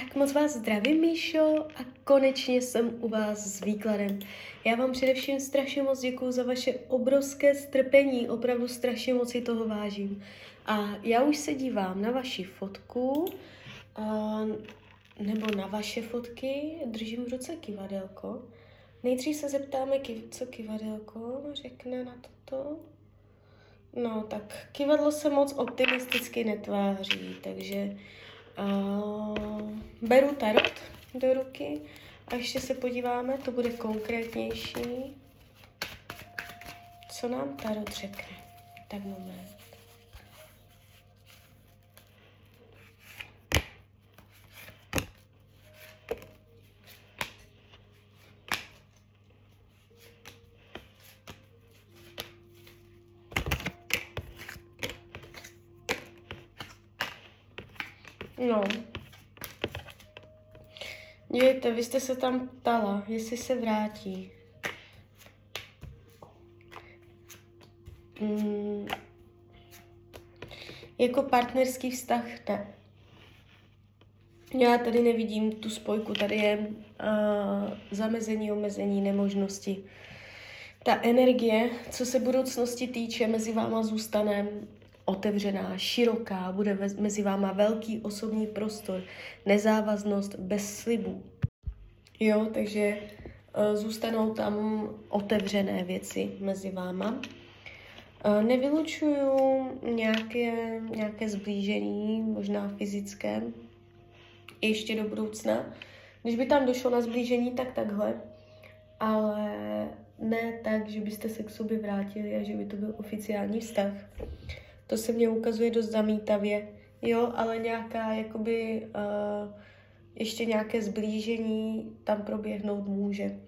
Tak moc vás zdravím, Míšo, a konečně jsem u vás s výkladem. Já vám především strašně moc děkuji za vaše obrovské strpení, opravdu strašně moc si toho vážím. A já už se dívám na vaši fotku, a, nebo na vaše fotky, držím v ruce kivadelko. Nejdřív se zeptáme, co kivadelko řekne na toto. No, tak kivadlo se moc optimisticky netváří, takže uh, beru tarot do ruky a ještě se podíváme, to bude konkrétnější, co nám tarot řekne. Tak moment. No. Dívejte, vy jste se tam ptala, jestli se vrátí. Mm. Jako partnerský vztah ne. Já tady nevidím tu spojku, tady je uh, zamezení, omezení, nemožnosti. Ta energie, co se budoucnosti týče, mezi váma zůstane otevřená, široká, bude mezi váma velký osobní prostor, nezávaznost bez slibů. Jo, takže uh, zůstanou tam otevřené věci mezi váma. Uh, nevylučuju nějaké, nějaké zblížení, možná fyzické, ještě do budoucna. Když by tam došlo na zblížení, tak takhle. Ale ne tak, že byste se k sobě vrátili a že by to byl oficiální vztah. To se mně ukazuje dost zamítavě, jo, ale nějaká, jakoby, uh, ještě nějaké zblížení tam proběhnout může.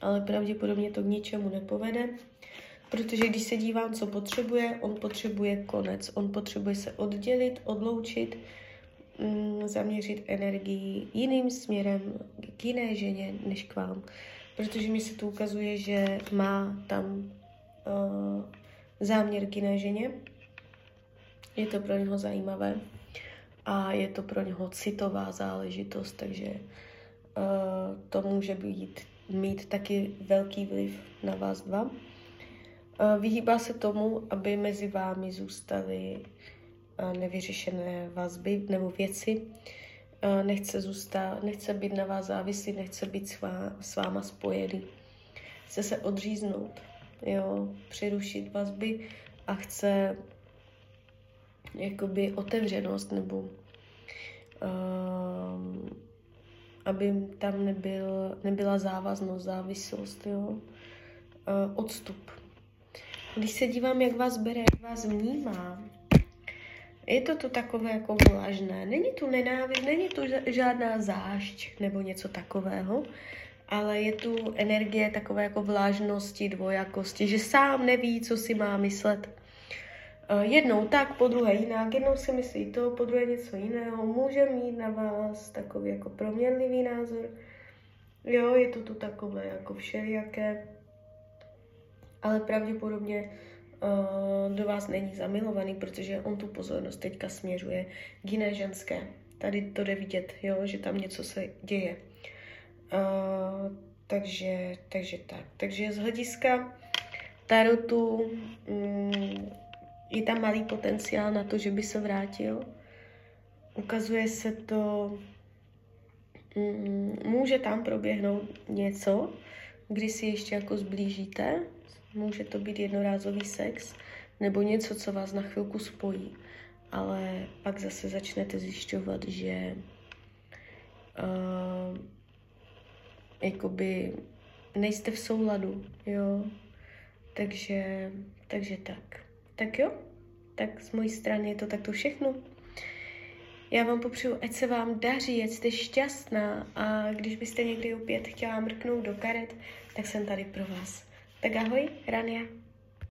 Ale pravděpodobně to k ničemu nepovede, protože když se dívám, co potřebuje, on potřebuje konec. On potřebuje se oddělit, odloučit, mm, zaměřit energii jiným směrem k jiné ženě než k vám. Protože mi se tu ukazuje, že má tam uh, záměr k jiné ženě. Je to pro něho zajímavé a je to pro něho citová záležitost, takže uh, to může být, mít taky velký vliv na vás dva. Uh, vyhýbá se tomu, aby mezi vámi zůstaly uh, nevyřešené vazby nebo věci. Uh, nechce, zůstat, nechce být na vás závislý, nechce být s, vá, s váma spojený. Chce se odříznout jo, přerušit vazby a chce jakoby otevřenost nebo uh, aby tam nebyl, nebyla závaznost, závislost, jo, uh, odstup. Když se dívám, jak vás bere, jak vás vnímá, je to to takové jako vlažné. Není tu nenávist, není tu žádná zášť nebo něco takového, ale je tu energie takové jako vlážnosti, dvojakosti, že sám neví, co si má myslet. Eh, jednou tak, po druhé jinak, jednou si myslí to, po druhé něco jiného, může mít na vás takový jako proměnlivý názor. Jo, je to tu takové jako všelijaké, ale pravděpodobně uh, do vás není zamilovaný, protože on tu pozornost teďka směřuje k jiné ženské. Tady to jde vidět, jo, že tam něco se děje. Uh, takže, takže tak. Takže z hlediska tarotu um, je tam malý potenciál na to, že by se vrátil. Ukazuje se to, um, může tam proběhnout něco, kdy si ještě jako zblížíte. Může to být jednorázový sex, nebo něco, co vás na chvilku spojí. Ale pak zase začnete zjišťovat, že uh, jakoby nejste v souladu, jo. Takže, takže tak. Tak jo, tak z mojí strany je to takto všechno. Já vám popřeju, ať se vám daří, ať jste šťastná a když byste někdy opět chtěla mrknout do karet, tak jsem tady pro vás. Tak ahoj, Rania.